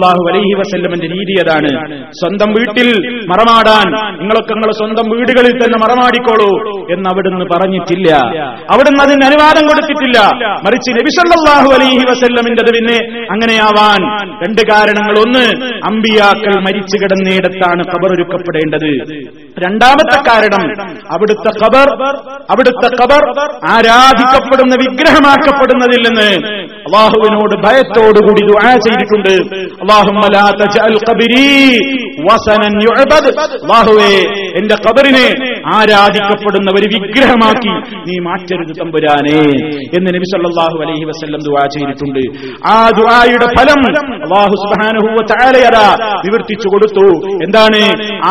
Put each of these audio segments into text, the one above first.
അള്ളാഹു അലൈഹി വസല്ലമന്റെ രീതി അതാണ് സ്വന്തം വീട്ടിൽ മറമാടാൻ. നിങ്ങളൊക്കെ നിങ്ങളെ സ്വന്തം വീടുകളിൽ തന്നെ മറമാടിക്കോളൂ എന്ന് അവിടുന്ന് പറഞ്ഞിട്ടില്ല. അവിടുന്ന് അതിന് അനുവാദം കൊടുത്തിട്ടില്ല. മറിച്ച് നബിസല്ലാഹു അലൈഹി വസല്ലമിന്റെ പിന്നെ അങ്ങനെയാവാൻ. രണ്ട് കാരണങ്ങൾ. ഒന്ന് അമ്പിയാക്കൾ മരിച്ചു കിടന്നിടത്താണ് ഖബർ ഒരുക്കപ്പെടേണ്ടത്. രണ്ടാമത്തെ കാരണം അവിടുത്തെ ഖബർ അവിടുത്തെ ഖബർ ആരാധിക്കപ്പെടുന്ന വിഗ്രഹമാക്കപ്പെടുന്നതിൽ നിന്ന് അള്ളാഹുവിനോട് ഭയത്തോടുകൂടി ദുആ ചെയ്തിട്ടുണ്ട്. അള്ളാഹുവേ എന്റെ കബറിനെ ആരാധിക്കപ്പെടുന്ന ഒരു വിഗ്രഹമാക്കി നീ മാറ്റരുത് തമ്പുരാനെ എന്ന് നബി സല്ലല്ലാഹു അലൈഹി വസല്ലം ദുആ ചെയ്തിട്ടുണ്ട്. ആ ദുആയുടെ ഫലം അള്ളാഹു സുബ്ഹാനഹു നിവർത്തിച്ചു കൊടുത്തു. എന്താണ്?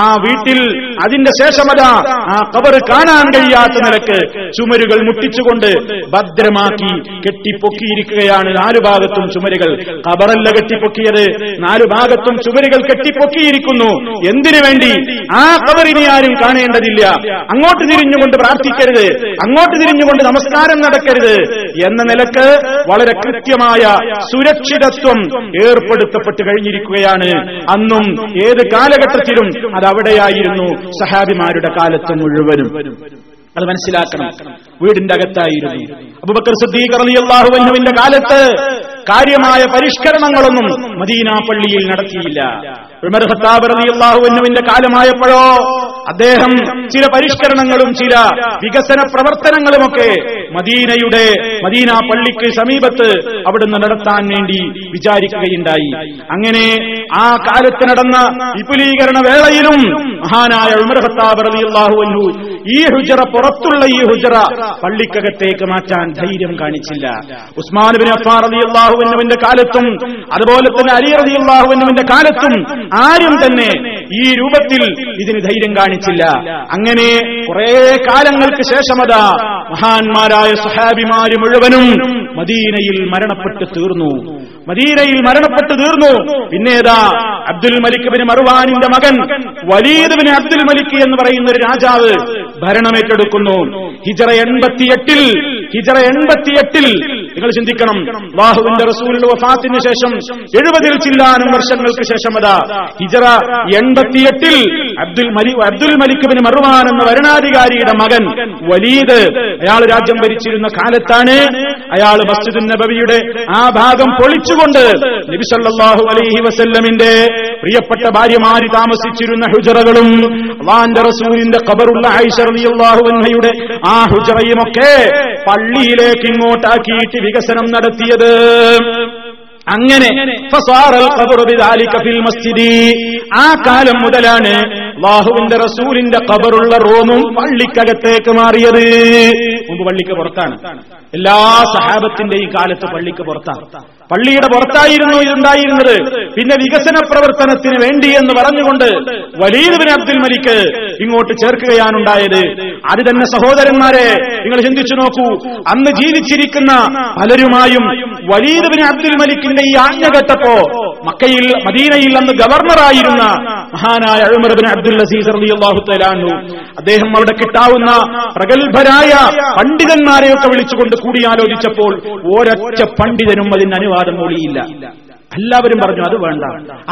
ആ വീട്ടിൽ അതിന്റെ ശേഷമതാ ആ കബർ കാണാൻ കഴിയാത്ത നിലയ്ക്ക് ചുമരുകൾ മുട്ടിച്ചുകൊണ്ട് ഭദ്രമാക്കി കെട്ടിപ്പൊക്കിയിരിക്കുകയാണ് നാലു ഭാഗത്തും ചുമരുകൾ കബറല്ല കെട്ടിപ്പൊക്കിയത്. നാലു ഭാഗത്തും ചുമരുകൾ കെട്ടിപ്പൊക്കിയിരിക്കുന്നു. എന്തിനു വേണ്ടി? ആ ഖബറിനെ ആരും കാണേണ്ടതില്ല. അങ്ങോട്ട് തിരിഞ്ഞുകൊണ്ട് പ്രാർത്ഥിക്കരുത്. അങ്ങോട്ട് തിരിഞ്ഞുകൊണ്ട് നമസ്കാരം നടക്കരുത്. എന്ന നിലയ്ക്ക് വളരെ കൃത്യമായ സുരക്ഷിതത്വം ഏർപ്പെടുത്തപ്പെട്ട് കഴിഞ്ഞിരിക്കുകയാണ്. അന്നും ഏത് കാലഘട്ടത്തിലും അത് അവിടെയായിരുന്നു സഹാബിമാരുടെ കാലത്ത് മുഴുവനും. അത് മനസ്സിലാക്കണം. വീടിന്റെ അകത്തായിരുന്നു. അബുബക്കർ സിദ്ദീഖ് കാലത്ത് കാര്യമായ പരിഷ്കരണങ്ങളൊന്നും മദീന പള്ളിയിൽ നടത്തിയില്ല. ഉമർ ഖത്താബ് കാലമായപ്പോഴോ അദ്ദേഹം ചില പരിഷ്കരണങ്ങളും ചില വികസന പ്രവർത്തനങ്ങളുമൊക്കെ മദീനയുടെ മദീന പള്ളിക്ക് സമീപത്ത് അവിടുന്ന് നടത്താൻ വേണ്ടി വിചാരിക്കുകയുണ്ടായി. അങ്ങനെ ആ കാലത്ത് നടന്ന വിപുലീകരണ വേളയിലും മഹാനായ ഉമർ ഖത്താബ് റളിയല്ലാഹു അൻഹു ഈ ഹുജറ പുറത്തുള്ള ഈ ഹുജറ പള്ളിക്കകത്തേക്ക് മാറ്റാൻ ധൈര്യം കാണിച്ചില്ല. ഉസ്മാൻ ബിൻ അഫ്ഫാർ റളിയല്ലാഹു അൻഹുവിന്റെ കാലത്തും അതുപോലെ തന്നെ അലി റളിയല്ലാഹു അൻഹുവിന്റെ കാലത്തും ആരും തന്നെ ഈ രൂപത്തിൽ ഇതിന് ധൈര്യം കാണിച്ചില്ല. അങ്ങനെ കുറെ കാലങ്ങൾക്ക് ശേഷമതാ മഹാന്മാരായ സഹാബിമാര് മുഴുവനും മദീനയിൽ മരണപ്പെട്ട് തീർന്നു. മദീനയിൽ മരണപ്പെട്ട് തീർന്നു. പിന്നേതാ അബ്ദുൽ മലിക് ബിൻ മർവാനിന്റെ മകൻ വലീദ് അബ്ദുൽ മലിക് എന്ന് പറയുന്ന ഒരു രാജാവ് ഭരണമേറ്റെടുക്കുന്നു ഹിജറ എൺപത്തിയെട്ടിൽ ഹിജറ എൺപത്തിയെട്ടിൽ നിങ്ങൾ ചിന്തിക്കണം. ബാഹുവിന്റെ റസൂലിന്റെ വഫാത്തിന് ശേഷം എഴുപതിൽ ചില്ലാനും വർഷങ്ങൾക്ക് ശേഷം അതാ ഹിജറ എൺപത്തിയെട്ടിൽ അബ്ദുൽ മലി അബ്ദുൽ മലിക് ബിൻ മർവാൻ എന്ന ഭരണാധികാരിയുടെ മകൻ വലീദ്. അയാൾ രാജ്യം ഭരിച്ചിരുന്ന കാലത്താണ് അയാൾ മസ്ജിദ് നബവിയുടെ ആ ഭാഗം പൊളിച്ചുകൊണ്ട് നബിസല്ലാഹു അലൈഹി വസല്ലമിന്റെ പ്രിയപ്പെട്ട ഭാര്യമാര് താമസിച്ചിരുന്ന ഹുജറകളും അള്ളാന്റെ റസൂലിന്റെ കബറുള്ള അൻഹയുടെ ആ ഹുജറയുമൊക്കെ പള്ളിയിലേക്ക് ഇങ്ങോട്ടാക്കിയിട്ട് വികസനം നടത്തിയത്. അങ്ങനെ ആ കാലം മുതലാണ് അല്ലാഹുവിന്റെ റസൂലിന്റെ കബറുള്ള റോമും പള്ളിക്കകത്തേക്ക് മാറിയത്. മുമ്പ് പള്ളിക്ക് പുറത്താണ്. എല്ലാ സഹാബത്തിന്റെയും കാലത്ത് പള്ളിക്ക് പുറത്താണ്. പള്ളിയുടെ പുറത്തായിരുന്നു ഇതുണ്ടായിരുന്നത്. പിന്നെ വികസന പ്രവർത്തനത്തിന് വേണ്ടി എന്ന് പറഞ്ഞുകൊണ്ട് വലീദ് അബ്ദുൽ മലിക്ക് ഇങ്ങോട്ട് ചേർക്കുകയാണുണ്ടായത്. അത് തന്നെ സഹോദരന്മാരെ നിങ്ങൾ ചിന്തിച്ചു നോക്കൂ. അന്ന് ജീവിച്ചിരിക്കുന്ന പലരുമായും വലീദ് അബ്ദുൽ മലിക്കിന്റെ ഈ ആജ്ഞ കേട്ടപ്പോ മക്കയിൽ മദീനയിൽ അന്ന് ഗവർണറായിരുന്ന മഹാനായ Umar bin Abdul Aziz Allah തലാണു അദ്ദേഹം അവിടെ കിട്ടാവുന്ന പ്രഗത്ഭരായ പണ്ഡിതന്മാരെയൊക്കെ വിളിച്ചുകൊണ്ട് കൂടിയാലോചിച്ചപ്പോൾ ഒരൊറ്റ പണ്ഡിതനും അതിന് അനുവാദം മൊഴിയില്ല എല്ലാവരും പറഞ്ഞു അത് വേണ്ട.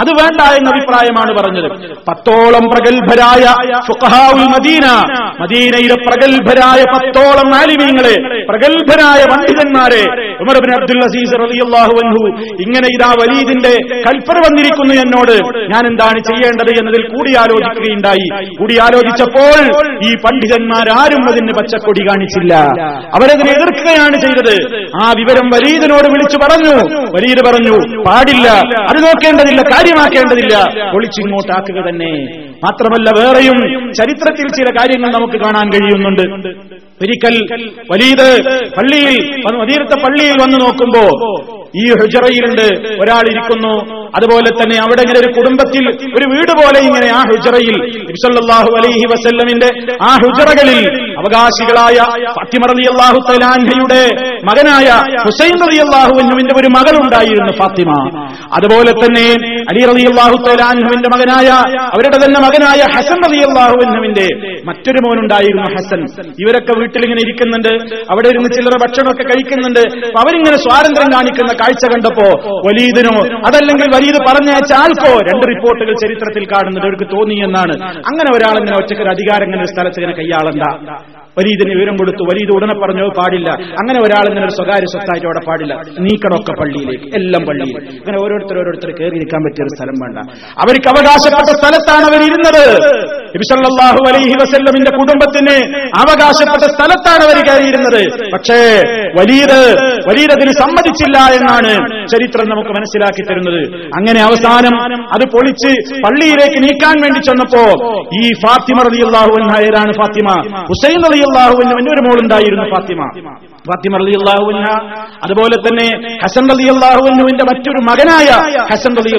അത് വേണ്ട എന്ന അഭിപ്രായമാണ് പറഞ്ഞത്. പത്തോളം പ്രഗത്ഭരായ മദീന മദീനയിലെ പ്രഗത്ഭരായ പത്തോളം ആലിമീങ്ങളെ പ്രഗത്ഭരായ പണ്ഡിതന്മാരെ ഉമർ ബിൻ അബ്ദുൽ അസീസ് റളിയല്ലാഹു അൻഹു ഇങ്ങനെ ഇതാ വലീദിന്റെ കൽപ്പന വന്നിരിക്കുന്നു എന്നോട് ഞാൻ എന്താണ് ചെയ്യേണ്ടത് എന്നതിൽ കൂടിയാലോചിക്കുകയുണ്ടായി. കൂടിയാലോചിച്ചപ്പോൾ ഈ പണ്ഡിതന്മാരാരും അതിന് പച്ചക്കൊടി കാണിച്ചില്ല. അവരതിനെ എതിർക്കുകയാണ് ചെയ്തത്. ആ വിവരം വലീദിനോട് വിളിച്ചു പറഞ്ഞു. വലീദ് പറഞ്ഞു പാടില്ല അത് നോക്കേണ്ടതില്ല കാര്യമാക്കേണ്ടതില്ല. ഒളിച്ചിങ്ങോട്ടാക്കുക തന്നെ. മാത്രമല്ല വേറെയും ചരിത്രത്തിൽ ചില കാര്യങ്ങൾ നമുക്ക് കാണാൻ കഴിയുന്നുണ്ട്. ഒരിക്കൽ വലീത് പള്ളിയിൽ മദീനത്തെ പള്ളിയിൽ വന്നു നോക്കുമ്പോ ഈ ഹുജറയിലുണ്ട് ഒരാൾ ഇരിക്കുന്നു. അതുപോലെ തന്നെ അവിടെ ഇങ്ങനെ ഒരു കുടുംബത്തിൽ ഒരു വീട് പോലെ ഇങ്ങനെ ആ ഹുജറയിൽ ഇബ്സല്ലാഹു അലൈഹി വസല്ലമിന്റെ ആ ഹുജറകളിൽ അവകാശികളായ ഫാത്തിമ അള്ളാഹു തലാൻഹയുടെ മകനായ ഹുസൈൻ റളിയല്ലാഹുവിന്റെ ഒരു മകളുണ്ടായിരുന്നു ഫാത്തിമ. അതുപോലെ തന്നെ അലി റളിയല്ലാഹു തലാൻഹുവിന്റെ മകനായ അവരുടെ തന്നെ മകനായ ഹസൻ റളിയല്ലാഹുവിന്റെ മറ്റൊരു മോനുണ്ടായിരുന്നു ഹസൻ. ഇവരൊക്കെ വീട്ടിൽ ഇങ്ങനെ ഇരിക്കുന്നുണ്ട്. അവിടെ ഇരുന്ന് ചില്ലറ ഭക്ഷണമൊക്കെ കഴിക്കുന്നുണ്ട്. അപ്പൊ അവരിങ്ങനെ സ്വാതന്ത്ര്യം കാണിക്കുന്ന കാഴ്ച കണ്ടപ്പോ വലീദിനോ അതല്ലെങ്കിൽ വലീദ് പറഞ്ഞയച്ച ആൾക്കോ രണ്ട് റിപ്പോർട്ടുകൾ ചരിത്രത്തിൽ കാണുന്നുണ്ട് അവർക്ക് തോന്നിയെന്നാണ് അങ്ങനെ ഒരാളിങ്ങനെ ഒറ്റക്കൊരു അധികാരം ഇങ്ങനെ ഒരു സ്ഥലത്ത് ഇങ്ങനെ കൈയാളണ്ട. വലീദിന് വിവരം കൊടുത്തു. വലീദ് ഉടനെ പറഞ്ഞോ പാടില്ല. അങ്ങനെ ഒരാൾ ഇങ്ങനെ ഒരു സ്വകാര്യ സ്വത്തായിട്ട് അവിടെ പാടില്ല. നീക്കണമൊക്കെ പള്ളിയിലേക്ക് എല്ലാം പള്ളിയിൽ അങ്ങനെ ഓരോരുത്തർ ഓരോരുത്തർ കയറി ഇരിക്കാൻ പറ്റിയ ഒരു സ്ഥലം വേണ്ട. അവർക്ക് അവകാശപ്പെട്ട സ്ഥലത്താണ് അവർ ഇരുന്നത് നബിസല്ലാഹു അലൈഹി വസല്ലമിന്റെ കുടുംബത്തിന് അവകാശപ്പെട്ട സ്ഥലത്താണ് അവർ കയറിയിരുന്നത്. പക്ഷേ വലീദ് വലീദതിന് സമ്മതിച്ചില്ല എന്നാണ് ചരിത്രം നമുക്ക് മനസ്സിലാക്കി തരുന്നത്. അങ്ങനെ അവസാനം അത് പൊളിച്ച് പള്ളിയിലേക്ക് നീക്കാൻ വേണ്ടി ചെന്നപ്പോ ഈ ഫാത്തിമ റളിയല്ലാഹു ഹയരാണ് ഫാത്തിമ? ഹുസൈൻ അൻഹു ഒരു മോളുണ്ടായിരുന്നു ഫാത്തിമ. ഫാത്തിമ അലി അൻഹ. അതുപോലെ തന്നെ ഹസൻ അലി മറ്റൊരു മകനായ ഹസൻ അലി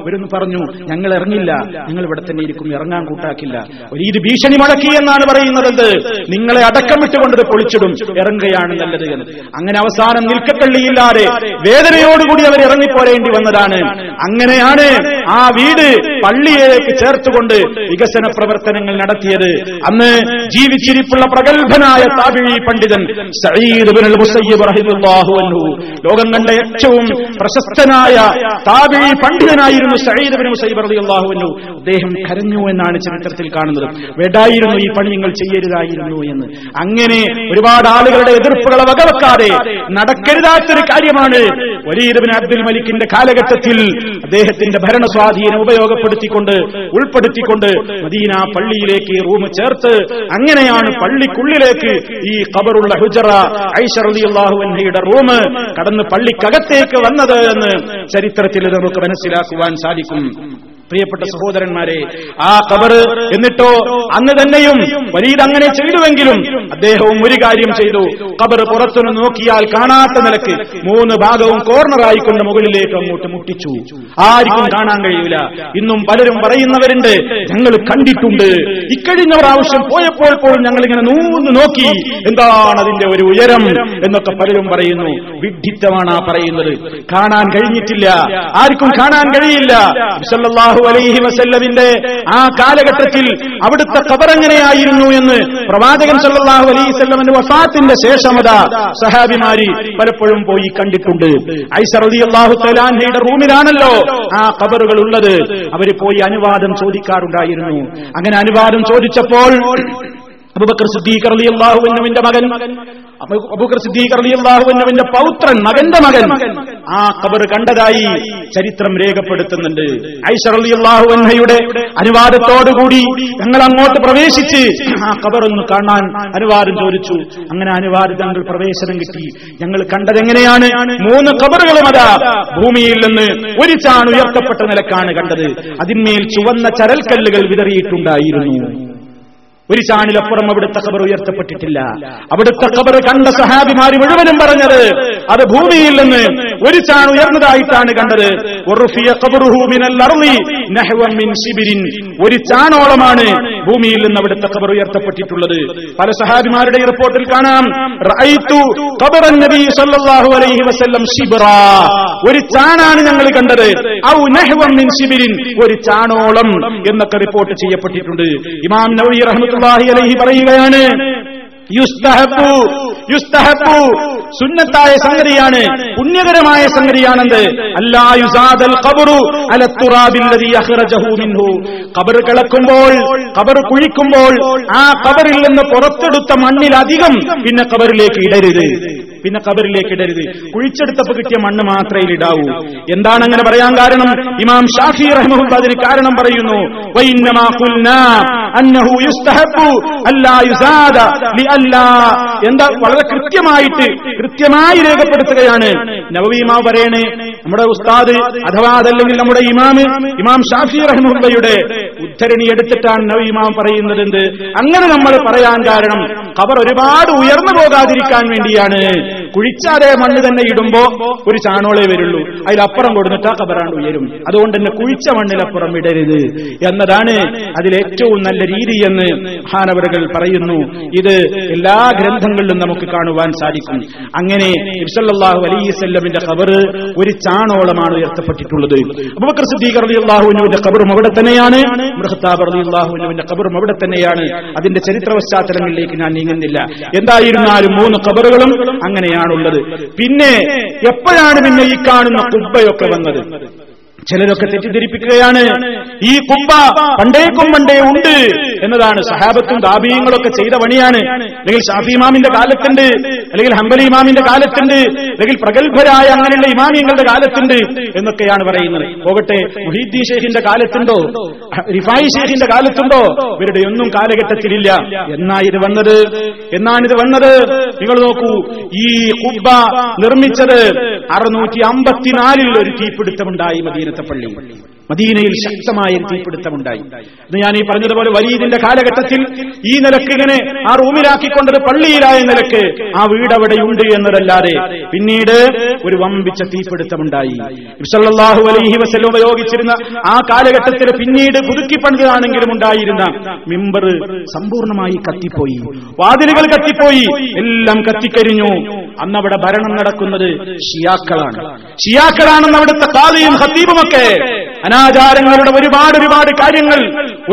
ഇവരൊന്ന് പറഞ്ഞു ഞങ്ങൾ ഇറങ്ങില്ല. നിങ്ങൾ ഇവിടെ തന്നെ ഇരിക്കും. ഇറങ്ങാൻ കൂട്ടാക്കില്ല. ഒരു ഇത് ഭീഷണി മുടക്കി എന്നാണ് പറയുന്നത്. നിങ്ങളെ അടക്കം വിട്ടുകൊണ്ട് ഇത് പൊളിച്ചിടും. ഇറങ്ങുകയാണ് നല്ലത് എന്ന്. അങ്ങനെ അവസാനം നിൽക്കത്തള്ളിയില്ലാതെ വേദനയോടുകൂടി അവർ ഇറങ്ങിപ്പോരേണ്ടി വന്നതാണ്. അങ്ങനെയാണ് ആ വീട് പള്ളിയിലേക്ക് ചേർത്തുകൊണ്ട് വികസന പ്രവർത്തനങ്ങൾ നടത്തിയത്. അന്ന് ജീവിച്ചിരിപ്പുള്ള പ്രഗത്ഭനായ താപിഴി പണ്ഡിതൻ സഈദ് ലോകം കണ്ട ഏറ്റവും പ്രശസ്തനായ താബി പണ്ഡിതനായിരുന്നു സഈദ് ബിൻ മുസയ്യിബ് റളിയല്ലാഹു അൻഹു. അദ്ദേഹം കരഞ്ഞു എന്നാണ് ചരിത്രത്തിൽ കാണുന്നത്. വേണ്ടായിരുന്നു ഈ പണി നിങ്ങൾ ചെയ്യരുതായിരുന്നു എന്ന്. അങ്ങനെ ഒരുപാട് ആളുകളുടെ എതിർപ്പുകളെ വകവെക്കാതെ നടക്കരുതാത്തൊരു കാര്യമാണ് വലീദ് അബ്ദുൽ മലിക്കിന്റെ കാലഘട്ടത്തിൽ അദ്ദേഹത്തിന്റെ ഭരണ സ്വാധീനം ഉപയോഗപ്പെടുത്തിക്കൊണ്ട് ഉൾപ്പെടുത്തിക്കൊണ്ട് മദീന പള്ളിയിലേക്ക് റൂം ചേർത്ത് അങ്ങനെയാണ് പള്ളിക്കുള്ളിലേക്ക് ഈ ഖബറുള്ള ഹുജറ ഐഷ റളിയല്ലാഹു അൻഹയുടെ റൂം കടന്ന് പള്ളിക്കകത്തേക്ക് വന്നത് എന്ന് ചരിത്രത്തിൽ നമുക്ക് മനസ്സിലാക്കുവാൻ സാധിക്കും. പ്രിയപ്പെട്ട സഹോദരന്മാരെ ആ കബർ എന്നിട്ടോ അന്ന് തന്നെയും വരീദ് അങ്ങനെ ചെയ്തുവെങ്കിലും അദ്ദേഹവും ഒരു കാര്യം ചെയ്തു. കബർ പുറത്തുനിന്ന് നോക്കിയാൽ കാണാത്ത നിലയ്ക്ക് മൂന്ന് ഭാഗവും കോർണറായിക്കൊണ്ട് മുകളിലേക്ക് അങ്ങോട്ട് മുട്ടിച്ചു. ആർക്കും കാണാൻ കഴിയില്ല ഇന്നും പലരും പറയുന്നവരുണ്ട് ഞങ്ങൾ കണ്ടിട്ടുണ്ട്. ഇക്കഴിഞ്ഞ പ്രാവശ്യം പോയപ്പോൾ പോലും ഞങ്ങൾ ഇങ്ങനെ നൂന്ന് നോക്കി എന്താണ് അതിന്റെ ഒരു ഉയരം? എന്നൊക്കെ പലരും പറയുന്നു. വിഡ്ഢിത്തമാണ് ആ പറയുന്നത്. കാണാൻ കഴിഞ്ഞിട്ടില്ല. ആർക്കും കാണാൻ കഴിയില്ല. സല്ലല്ലാഹു അലൈഹി വസല്ലമിന്റെ ആ കാലഘട്ടത്തിൽ അവിടുത്തെ ഖബർ എങ്ങനെയായിരുന്നു എന്ന് പ്രവാചകൻ സല്ലല്ലാഹു അലൈഹി വസല്ലമിന്റെ വഫാത്തിന്റെ ശേഷമത സഹാബിമാരി പലപ്പോഴും പോയി കണ്ടിട്ടുണ്ട്. ഐസ റളിയല്ലാഹു തആലാന്റെ റൂമിലാണല്ലോ ആ കബറുകൾ ഉള്ളത്. അവർ പോയി അനുവാദം ചോദിക്കാറുണ്ടായിരുന്നു. അങ്ങനെ അനുവാദം ചോദിച്ചപ്പോൾ അബൂബക്കർ സിദ്ദീഖ് റളിയല്ലാഹു അൻഹുവിന്റെ മകൻ. അബൂ- അബൂബക്കർ സിദ്ദീഖ് റളിയല്ലാഹു അൻഹുവിന്റെ പൗത്രൻ മകന്റെ മകൻ ആ ഖബർ കണ്ടതായി ചരിത്രം രേഖപ്പെടുത്തുന്നുണ്ട്. ഐഷർ റളിയല്ലാഹു അൻഹയുടെ അനുവാദത്തോടുകൂടി ഞങ്ങൾ അങ്ങോട്ട് പ്രവേശിച്ച് ആ കബറൊന്ന് കാണാൻ അനുവാദം ചോദിച്ചു. അങ്ങനെ അനുവാദം ഞങ്ങൾ പ്രവേശനം കിട്ടി. ഞങ്ങൾ കണ്ടതെങ്ങനെയാണ് മൂന്ന് കബറുകളും അതാ ഭൂമിയിൽ നിന്ന് ഒരു ചാൺ ഉയർത്തപ്പെട്ട നിലക്കാണ് കണ്ടത്. അതിന്മേൽ ചുവന്ന ചരൽക്കല്ലുകൾ വിതറിയിട്ടുണ്ടായിരുന്നു. ഒരു ചാണിലപ്പുറം അവിടുത്തെ ഖബർ ഉയർത്തപ്പെട്ടിട്ടില്ല. അവിടുത്തെ ഖബർ കണ്ട സഹാബിമാര് മുഴുവനും പറഞ്ഞത് അത് ഭൂമിയിൽ നിന്ന് ഒരു ചാൺ ഉയർന്നതായിട്ടാണ് കണ്ടത്. ഒരു ചാണോളമാണ് ഭൂമിയിൽ നിന്ന് അവിടുത്തെ കബർ ഉയർത്തപ്പെട്ടിട്ടുള്ളത്. പല സഹാബിമാരുടെ റിപ്പോർട്ടിൽ കാണാം. ഒരു ചാണാണ് ഞങ്ങൾ കണ്ടത്. ഔ മിൻ ശിബിരിൻ. ഒരു ചാണോളം എന്നൊക്കെ റിപ്പോർട്ട് ചെയ്യപ്പെട്ടിട്ടുണ്ട്. ഇമാം നവവി റഹ്മത്തുള്ളാഹി അലൈഹി പറയുകയാണ് സുന്നത്തായ സംഗതിയാണ് പുണ്യകരമായ സംഗതിയാണെന്ത്? ഖബർ കിളക്കുമ്പോൾ ഖബർ കുഴിക്കുമ്പോൾ ആ ഖബറിൽ നിന്ന് പുറത്തെടുത്ത മണ്ണിലധികം പിന്നെ കബറിലേക്ക് ഇടരുത്. പിന്നെ കബറിലേക്ക് ഇടരുത്. കുഴിച്ചെടുത്തപ്പോ കിട്ടിയ മണ്ണ് മാത്രമേ ഇടാവൂ. എന്താണ് അങ്ങനെ പറയാൻ കാരണം? ഇമാം ഷാഫി അതിന് കാരണം പറയുന്നു എന്താ? വളരെ കൃത്യമായിട്ട് കൃത്യമായി രേഖപ്പെടുത്തുകയാണ്. നവവീമാ പറയണേ നമ്മുടെ ഉസ്താദ് അഥവാ അതല്ലെങ്കിൽ നമ്മുടെ ഇമാം ഇമാം ഷാഫി റഹ്മുല്ലയുടെ ഉദ്ധരണി എടുത്തിട്ടാണ് നവീമാം പറയുന്നത് എന്ത്? അങ്ങനെ നമ്മൾ പറയാൻ കാരണം ഖബർ ഒരുപാട് ഉയർന്നു പോകാതിരിക്കാൻ വേണ്ടിയാണ്. കുഴിച്ചാതെ മണ്ണ് തന്നെ ഇടുമ്പോ ഒരു ചാണോളേ വരുള്ളൂ. അതിലപ്പുറം കൊടുത്തിട്ട് ആ കബറാണ്ട് ഉയരും. അതുകൊണ്ട് തന്നെ കുഴിച്ച മണ്ണിലപ്പുറം ഇടരുത് എന്നതാണ് അതിലേറ്റവും നല്ല രീതി എന്ന് ഹാനവറുകൾ പറയുന്നു. ഇത് എല്ലാ ഗ്രന്ഥങ്ങളിലും നമുക്ക് കാണുവാൻ സാധിക്കും. അങ്ങനെ ഇബ്സല്ലാഹു അലൈസല്ലമിന്റെ ഖബറ് ഒരു ചാണോളമാണ് ഉയർത്തപ്പെട്ടിട്ടുള്ളത്. അബൂബക്കർ സിദ്ദീഖ് റളിയല്ലാഹുവിന്റെ ഖബറും അവിടെ തന്നെയാണ്. മൃഹത്താബ് റളിയല്ലാഹുവിന്റെ ഖബറും അവിടെ തന്നെയാണ്. അതിന്റെ ചരിത്ര പശ്ചാത്തലങ്ങളിലേക്ക് ഞാൻ നീങ്ങുന്നില്ല. എന്തായിരുന്നാലും മൂന്ന് ഖബറുകളും അങ്ങനെയാണുള്ളത് പിന്നെ എപ്പോഴാണ് പിന്നെ ഈ കാണുന്ന കുബ്ബയൊക്കെ വന്നത്? ചിലരൊക്കെ തെറ്റിദ്ധരിപ്പിക്കുകയാണ്. ഈ കുമ്പ പണ്ടേക്കും പണ്ടേ ഉണ്ട് എന്നതാണ് സഹാബത്തും ദാബീയങ്ങളൊക്കെ ചെയ്ത പണിയാണ്. അല്ലെങ്കിൽ ഷാഫി ഇമാമിന്റെ കാലത്തുണ്ട് അല്ലെങ്കിൽ ഹംബലി ഇമാമിന്റെ കാലത്തുണ്ട് അല്ലെങ്കിൽ പ്രഗത്ഭരായ അങ്ങനെയുള്ള ഇമാമിയങ്ങളുടെ കാലത്തുണ്ട് എന്നൊക്കെയാണ് പറയുന്നത്. പോകട്ടെ മുഹീദ്ദീൻ ഷെയ്ഖിന്റെ കാലത്തുണ്ടോ? റിഫായി ഷെയ്ഖിന്റെ കാലത്തുണ്ടോ? ഇവരുടെ ഒന്നും കാലഘട്ടത്തിലില്ല. എന്നാ ഇത് വന്നത്? എന്നാണിത് വന്നത്? നിങ്ങൾ നോക്കൂ ഈ കുബ്ബ നിർമ്മിച്ചത് അറുന്നൂറ്റി അമ്പത്തിനാലിൽ ഒരു തീപിടുത്തമുണ്ടായി മദീനത്തെ. പള്ളി മദീനയിൽ ശക്തമായ തീപിടുത്തമുണ്ടായി. ഇത് ഞാൻ ഈ പറഞ്ഞതുപോലെ വലീദിന്റെ കാലഘട്ടത്തിൽ ഈ നിലയ്ക്ക് ഇങ്ങനെ ആ റൂമിലാക്കിക്കൊണ്ടത് പള്ളിയിലായ നിലയ്ക്ക് ആ വീട് അവിടെയുണ്ട് എന്നതല്ലാതെ പിന്നീട് ഒരു വമ്പിച്ച തീപിടുത്തമുണ്ടായി. ഇബ്സല്ലാഹു അലൈഹി വസല്ലം ഉപയോഗിച്ചിരുന്ന ആ കാലഘട്ടത്തിൽ പിന്നീട് പുതുക്കി പണിതാണെങ്കിലും ഉണ്ടായിരുന്ന മിമ്പർ സമ്പൂർണമായി കത്തിപ്പോയി. വാതിലുകൾ കത്തിപ്പോയി. എല്ലാം കത്തിക്കരിഞ്ഞു അന്നവിടെ ഭരണം നടക്കുന്നത് ഷിയാക്കളാണ്. ഷിയാക്കളാണെന്ന് അവിടുത്തെ ഹത്തീപുമൊക്കെ ഹത്തീബുമൊക്കെ അനാചാരങ്ങളുടെ ഒരുപാട് ഒരുപാട് കാര്യങ്ങൾ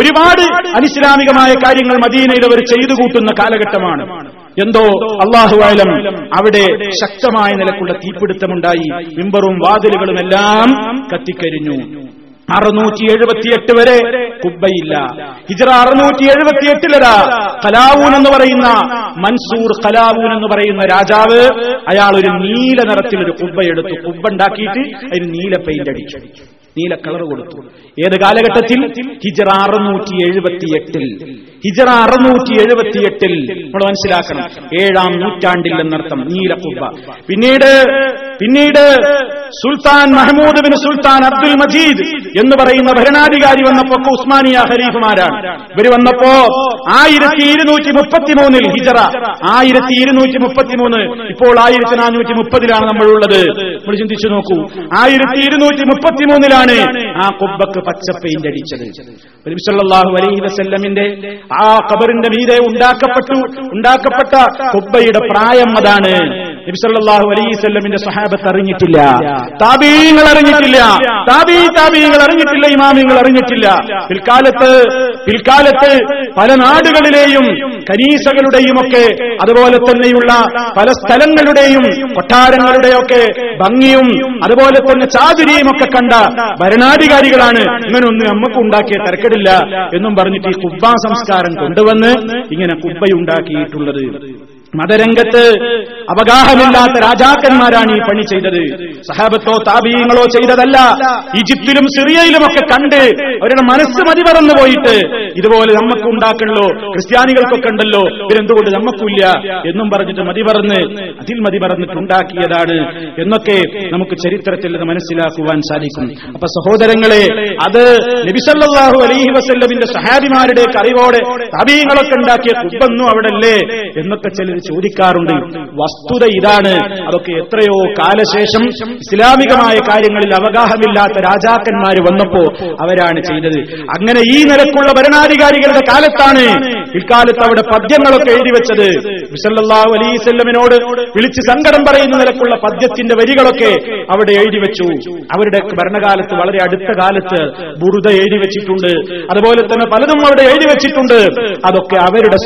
ഒരുപാട് അനിസ്ലാമികമായ കാര്യങ്ങൾ മദീനയിൽ അവർ ചെയ്തു കൂട്ടുന്ന കാലഘട്ടമാണ്. എന്തോ അള്ളാഹുവായാലും അവിടെ ശക്തമായ നിലക്കുള്ള തീപിടുത്തമുണ്ടായി. മിമ്പറും വാതിലുകളും എല്ലാം കത്തിക്കരിഞ്ഞു. അറുന്നൂറ്റി എഴുപത്തിയെട്ട് വരെ കുബ്ബയില്ല. ഹിജറ അറുന്നൂറ്റി എഴുപത്തിയെട്ടിലതാ കലാവൂൻ എന്ന് പറയുന്ന മൻസൂർ കലാവൂൻ എന്ന് പറയുന്ന രാജാവ് അയാൾ ഒരു നീല നിറത്തിൽ ഒരു കുബ്ബ എടുത്തു. കുബ്ബ ഉണ്ടാക്കിയിട്ട് അതിന് നീല പെയിന്റ് അടിച്ചു. നീല കളർ കൊടുത്തു. ഏത് കാലഘട്ടത്തിൽ? ഹിജറ അറുന്നൂറ്റി എഴുപത്തിയെട്ടിൽ ഹിജറ അറുന്നൂറ്റി എഴുപത്തിയെട്ടിൽ നമ്മൾ മനസ്സിലാക്കണം. ഏഴാം നൂറ്റാണ്ടിൽ എന്നർത്ഥം നീല കുബ്ബ. പിന്നീട് പിന്നീട് Sultan Mahmud bin Sultan Abdul Majeed എന്ന് പറയുന്ന ഭരണാധികാരി വന്നപ്പോ ഉസ്മാനിയ ഖലീഫുമാരാണ്. ഇവർ വന്നപ്പോ ആയിരത്തി ഇരുന്നൂറ്റി മുപ്പത്തിമൂന്നിൽ ഹിജറ. ആയിരത്തി ഇരുന്നൂറ്റി മുപ്പത്തിമൂന്ന് ഇപ്പോൾ ആയിരത്തി നാനൂറ്റി മുപ്പതിലാണ് നമ്മളുള്ളത്. നമ്മൾ ചിന്തിച്ചു നോക്കൂ. ആയിരത്തി ഇരുന്നൂറ്റി മുപ്പത്തിമൂന്നിലാണ് ആ കുബ്ബക്ക് പച്ച അടിച്ചത്. അലൈഹി വസല്ലമിന്റെ ആ ഖബറിന്റെ മീതെ ഉണ്ടാക്കപ്പെട്ടു. ഉണ്ടാക്കപ്പെട്ട കുബ്ബയുടെ പ്രായം അതാണ്. നബിസല്ലാഹു അലൈഹി വസല്ലമിന്റെ സഹാബത്ത് അറിഞ്ഞിട്ടില്ല. താബീങ്ങൾ അറിഞ്ഞിട്ടില്ല. താബീ താബീങ്ങൾ അറിഞ്ഞിട്ടില്ല. ഇമാമിങ്ങൾ അറിഞ്ഞിട്ടില്ല. പിൽക്കാലത്ത് പിൽക്കാലത്ത് പല നാടുകളിലെയും കനീസകളുടെയും ഒക്കെ അതുപോലെ തന്നെയുള്ള പല സ്ഥലങ്ങളുടെയും കൊട്ടാരങ്ങളുടെയൊക്കെ ഭംഗിയും അതുപോലെ തന്നെ ചാതുരിയും ഒക്കെ കണ്ട ഭരണാധികാരികളാണ്. ഇങ്ങനൊന്നും നമുക്ക് ഉണ്ടാക്കിയ തിരക്കടില്ല എന്നും പറഞ്ഞിട്ട് ഈ കുബ്ബ സംസ്കാരം കൊണ്ടുവന്ന് ഇങ്ങനെ കുബ്ബയുണ്ടാക്കിയിട്ടുള്ളത്. മതരംഗത്ത് അവഗാഹമില്ലാത്ത രാജാക്കന്മാരാണ് ഈ പണി ചെയ്തത്. സഹാബത്തോ താപീയങ്ങളോ ചെയ്തതല്ല. ഈജിപ്തിലും സിറിയയിലുമൊക്കെ കണ്ട് അവരുടെ മനസ്സ് മതിമറന്നു പോയിട്ട് ഇതുപോലെ നമുക്ക് ഉണ്ടാക്കണല്ലോ ക്രിസ്ത്യാനികൾക്കൊക്കെ ഉണ്ടല്ലോ ഇവരെന്തുകൊണ്ട് നമുക്കില്ല എന്നും പറഞ്ഞിട്ട് മതിമറന്ന് അതിൽ മതിമറന്നിട്ടുണ്ടാക്കിയതാണ് എന്നൊക്കെ നമുക്ക് ചരിത്രത്തിൽ നിന്ന് മനസ്സിലാക്കുവാൻ സാധിക്കും. അപ്പൊ സഹോദരങ്ങളെ അത് നബിസല്ലാഹു അലൈഹി വസല്ലമിന്റെ സഹാബിമാരുടെ അറിവോടെ താപീയങ്ങളൊക്കെ ഉണ്ടാക്കിയ കുബ്ബൊന്നും അവിടെ അല്ലേ എന്നൊക്കെ ചിലർ ചോദിക്കാറുണ്ട് വസ്തുത ഇതാണ് അതൊക്കെ എത്രയോ കാലശേഷം ഇസ്ലാമികമായ കാര്യങ്ങളിൽ അവഗാഹമില്ലാത്ത രാജാക്കന്മാർ വന്നപ്പോ അവരാണ് ചെയ്തത്. അങ്ങനെ ഈ നിലക്കുള്ള ഭരണാധികാരികളുടെ കാലത്താണ് ഇക്കാലത്ത് അവിടെ പദ്യങ്ങളൊക്കെ എഴുതി വെച്ചത്. വിസല്ലാഹു അലൈസല്ലമിനോട് വിളിച്ച് സങ്കടം പറയുന്ന നിലക്കുള്ള പദ്യത്തിന്റെ വരികളൊക്കെ അവിടെ എഴുതി വെച്ചു. അവരുടെ ഭരണകാലത്ത് വളരെ അടുത്ത കാലത്ത് ബുറുത എഴുതി വെച്ചിട്ടുണ്ട്. അതുപോലെ തന്നെ പലതും അവിടെ എഴുതി വെച്ചിട്ടുണ്ട്. അതൊക്കെ അവരുടെ